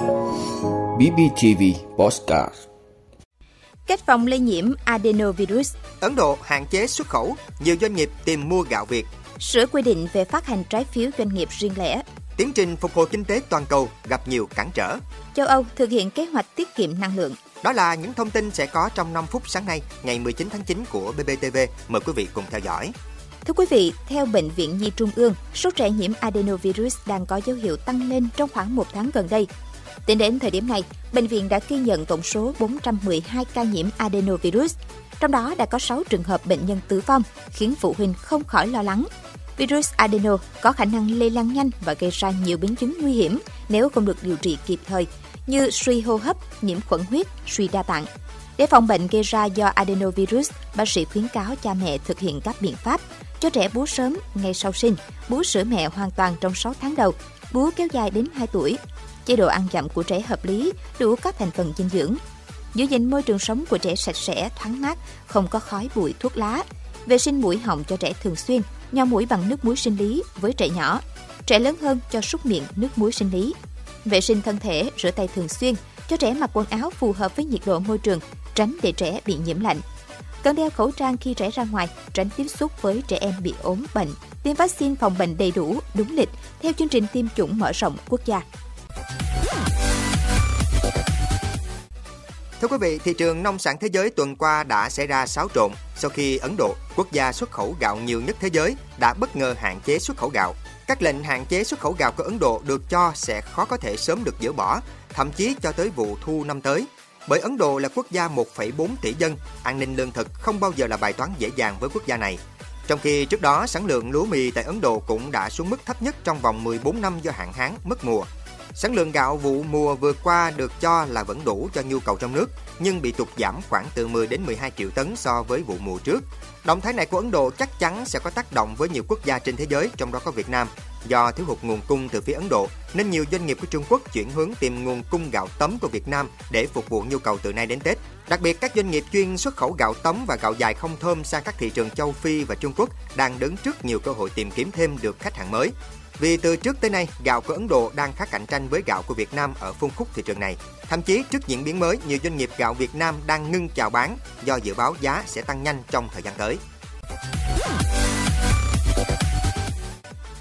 BBTV Postcard Cách phòng lây nhiễm adenovirus Ấn Độ hạn chế xuất khẩu, nhiều doanh nghiệp tìm mua gạo Việt. Sửa quy định về phát hành trái phiếu doanh nghiệp riêng lẻ Tiến trình phục hồi kinh tế toàn cầu gặp nhiều cản trở. Châu Âu thực hiện kế hoạch tiết kiệm năng lượng Đó là những thông tin sẽ có trong 5 phút sáng nay, ngày 19 tháng 9 của BBTV. Mời quý vị cùng theo dõi. Thưa quý vị, theo Bệnh viện Nhi Trung ương, số trẻ nhiễm adenovirus đang có dấu hiệu tăng lên trong khoảng một tháng gần đây. Tính đến thời điểm này, bệnh viện đã ghi nhận tổng số 412 ca nhiễm adenovirus, trong đó đã có 6 trường hợp bệnh nhân tử vong, khiến phụ huynh không khỏi lo lắng. Virus adeno có khả năng lây lan nhanh và gây ra nhiều biến chứng nguy hiểm nếu không được điều trị kịp thời, như suy hô hấp, nhiễm khuẩn huyết, suy đa tạng. Để phòng bệnh gây ra do adenovirus, bác sĩ khuyến cáo cha mẹ thực hiện các biện pháp cho trẻ bú sớm ngay sau sinh, bú sữa mẹ hoàn toàn trong 6 tháng đầu, bú kéo dài đến 2 tuổi. Chế độ ăn dặm của trẻ hợp lý, đủ các thành phần dinh dưỡng. Giữ gìn môi trường sống của trẻ sạch sẽ, thoáng mát, không có khói bụi thuốc lá. Vệ sinh mũi họng cho trẻ thường xuyên, nho mũi bằng nước muối sinh lý với trẻ nhỏ. Trẻ lớn hơn cho súc miệng nước muối sinh lý. Vệ sinh thân thể, rửa tay thường xuyên, cho trẻ mặc quần áo phù hợp với nhiệt độ môi trường, tránh để trẻ bị nhiễm lạnh. Cần đeo khẩu trang khi trẻ ra ngoài, tránh tiếp xúc với trẻ em bị ốm bệnh. Tiêm vaccine phòng bệnh đầy đủ, đúng lịch, theo chương trình tiêm chủng mở rộng quốc gia. Thưa quý vị, thị trường nông sản thế giới tuần qua đã xảy ra xáo trộn sau khi Ấn Độ, quốc gia xuất khẩu gạo nhiều nhất thế giới, đã bất ngờ hạn chế xuất khẩu gạo. Các lệnh hạn chế xuất khẩu gạo của Ấn Độ được cho sẽ khó có thể sớm được dỡ bỏ, thậm chí cho tới vụ thu năm tới. Bởi Ấn Độ là quốc gia 1,4 tỷ dân, an ninh lương thực không bao giờ là bài toán dễ dàng với quốc gia này. Trong khi trước đó, sản lượng lúa mì tại Ấn Độ cũng đã xuống mức thấp nhất trong vòng 14 năm do hạn hán, mất mùa. Sản lượng gạo vụ mùa vừa qua được cho là vẫn đủ cho nhu cầu trong nước, nhưng bị tụt giảm khoảng từ 10 đến 12 triệu tấn so với vụ mùa trước. Động thái này của Ấn Độ chắc chắn sẽ có tác động với nhiều quốc gia trên thế giới, trong đó có Việt Nam. Do thiếu hụt nguồn cung từ phía Ấn Độ, nên nhiều doanh nghiệp của Trung Quốc chuyển hướng tìm nguồn cung gạo tấm của Việt Nam để phục vụ nhu cầu từ nay đến Tết. Đặc biệt, các doanh nghiệp chuyên xuất khẩu gạo tấm và gạo dài không thơm sang các thị trường châu Phi và Trung Quốc đang đứng trước nhiều cơ hội tìm kiếm thêm được khách hàng mới. Vì từ trước tới nay, gạo của Ấn Độ đang khá cạnh tranh với gạo của Việt Nam ở phân khúc thị trường này. Thậm chí trước diễn biến mới, nhiều doanh nghiệp gạo Việt Nam đang ngưng chào bán do dự báo giá sẽ tăng nhanh trong thời gian tới.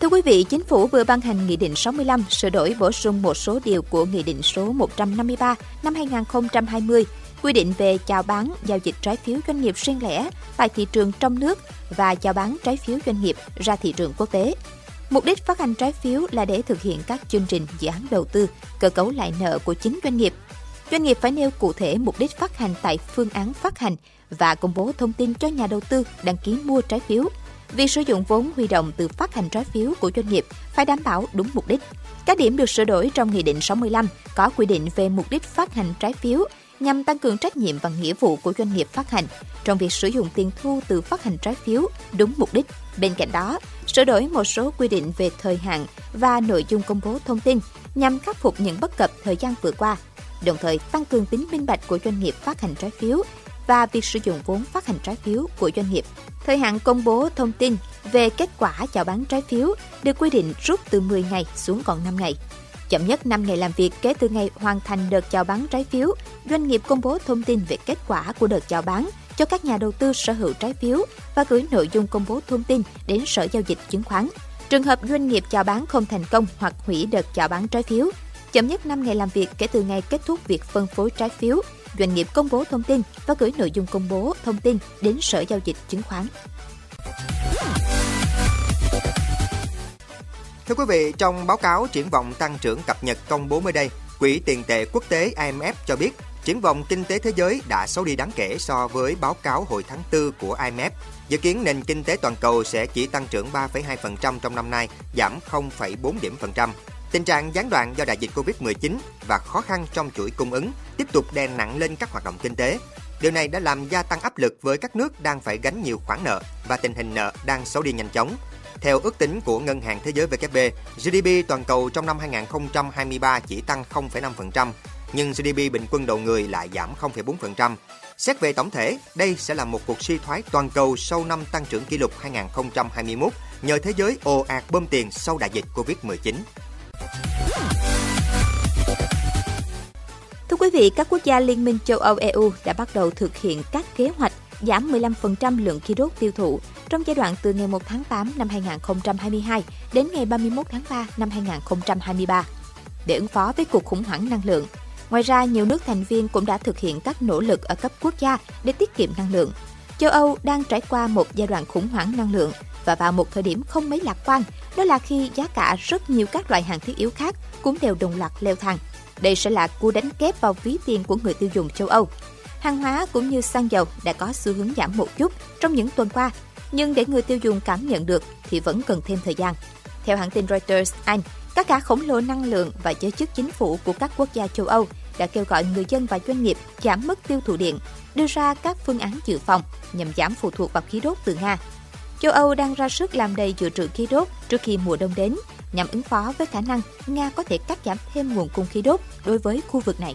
Thưa quý vị, Chính phủ vừa ban hành Nghị định 65 sửa đổi bổ sung một số điều của Nghị định số 153 năm 2020 quy định về chào bán giao dịch trái phiếu doanh nghiệp riêng lẻ tại thị trường trong nước và chào bán trái phiếu doanh nghiệp ra thị trường quốc tế. Mục đích phát hành trái phiếu là để thực hiện các chương trình dự án đầu tư, cơ cấu lại nợ của chính doanh nghiệp. Doanh nghiệp phải nêu cụ thể mục đích phát hành tại phương án phát hành và công bố thông tin cho nhà đầu tư đăng ký mua trái phiếu. Việc sử dụng vốn huy động từ phát hành trái phiếu của doanh nghiệp phải đảm bảo đúng mục đích. Các điểm được sửa đổi trong Nghị định 65 có quy định về mục đích phát hành trái phiếu nhằm tăng cường trách nhiệm và nghĩa vụ của doanh nghiệp phát hành trong việc sử dụng tiền thu từ phát hành trái phiếu đúng mục đích. Bên cạnh đó, sửa đổi một số quy định về thời hạn và nội dung công bố thông tin nhằm khắc phục những bất cập thời gian vừa qua, đồng thời tăng cường tính minh bạch của doanh nghiệp phát hành trái phiếu và việc sử dụng vốn phát hành trái phiếu của doanh nghiệp. Thời hạn công bố thông tin về kết quả chào bán trái phiếu được quy định rút từ 10 ngày xuống còn 5 ngày. Chậm nhất 5 ngày làm việc kể từ ngày hoàn thành đợt chào bán trái phiếu, doanh nghiệp công bố thông tin về kết quả của đợt chào bán cho các nhà đầu tư sở hữu trái phiếu và gửi nội dung công bố thông tin đến Sở Giao dịch Chứng khoán. Trường hợp doanh nghiệp chào bán không thành công hoặc hủy đợt chào bán trái phiếu, chậm nhất 5 ngày làm việc kể từ ngày kết thúc việc phân phối trái phiếu, doanh nghiệp công bố thông tin và gửi nội dung công bố thông tin đến Sở Giao dịch Chứng khoán. Thưa quý vị, trong báo cáo triển vọng tăng trưởng cập nhật công bố mới đây, Quỹ tiền tệ quốc tế IMF cho biết triển vọng kinh tế thế giới đã xấu đi đáng kể so với báo cáo hồi tháng 4 của IMF. Dự kiến nền kinh tế toàn cầu sẽ chỉ tăng trưởng 3,2% trong năm nay, giảm 0,4 điểm phần trăm. Tình trạng gián đoạn do đại dịch Covid-19 và khó khăn trong chuỗi cung ứng tiếp tục đè nặng lên các hoạt động kinh tế. Điều này đã làm gia tăng áp lực với các nước đang phải gánh nhiều khoản nợ và tình hình nợ đang xấu đi nhanh chóng. Theo ước tính của Ngân hàng Thế giới WB, GDP toàn cầu trong năm 2023 chỉ tăng 0,5%, nhưng GDP bình quân đầu người lại giảm 0,4%. Xét về tổng thể, đây sẽ là một cuộc suy thoái toàn cầu sau năm tăng trưởng kỷ lục 2021 nhờ thế giới ồ ạt bơm tiền sau đại dịch Covid-19. Thưa quý vị, các quốc gia Liên minh châu Âu EU đã bắt đầu thực hiện các kế hoạch giảm 15% lượng khí đốt tiêu thụ trong giai đoạn từ ngày 1 tháng 8 năm 2022 đến ngày 31 tháng 3 năm 2023 để ứng phó với cuộc khủng hoảng năng lượng. Ngoài ra, nhiều nước thành viên cũng đã thực hiện các nỗ lực ở cấp quốc gia để tiết kiệm năng lượng. Châu Âu đang trải qua một giai đoạn khủng hoảng năng lượng và vào một thời điểm không mấy lạc quan, đó là khi giá cả rất nhiều các loại hàng thiết yếu khác cũng đều đồng loạt leo thang. Đây sẽ là cú đánh kép vào ví tiền của người tiêu dùng châu Âu. Hàng hóa cũng như xăng dầu đã có xu hướng giảm một chút trong những tuần qua, nhưng để người tiêu dùng cảm nhận được thì vẫn cần thêm thời gian. Theo hãng tin Reuters, Anh, các cả khổng lồ năng lượng và giới chức chính phủ của các quốc gia châu Âu đã kêu gọi người dân và doanh nghiệp giảm mức tiêu thụ điện, đưa ra các phương án dự phòng nhằm giảm phụ thuộc vào khí đốt từ Nga. Châu Âu đang ra sức làm đầy dự trữ khí đốt trước khi mùa đông đến, nhằm ứng phó với khả năng Nga có thể cắt giảm thêm nguồn cung khí đốt đối với khu vực này.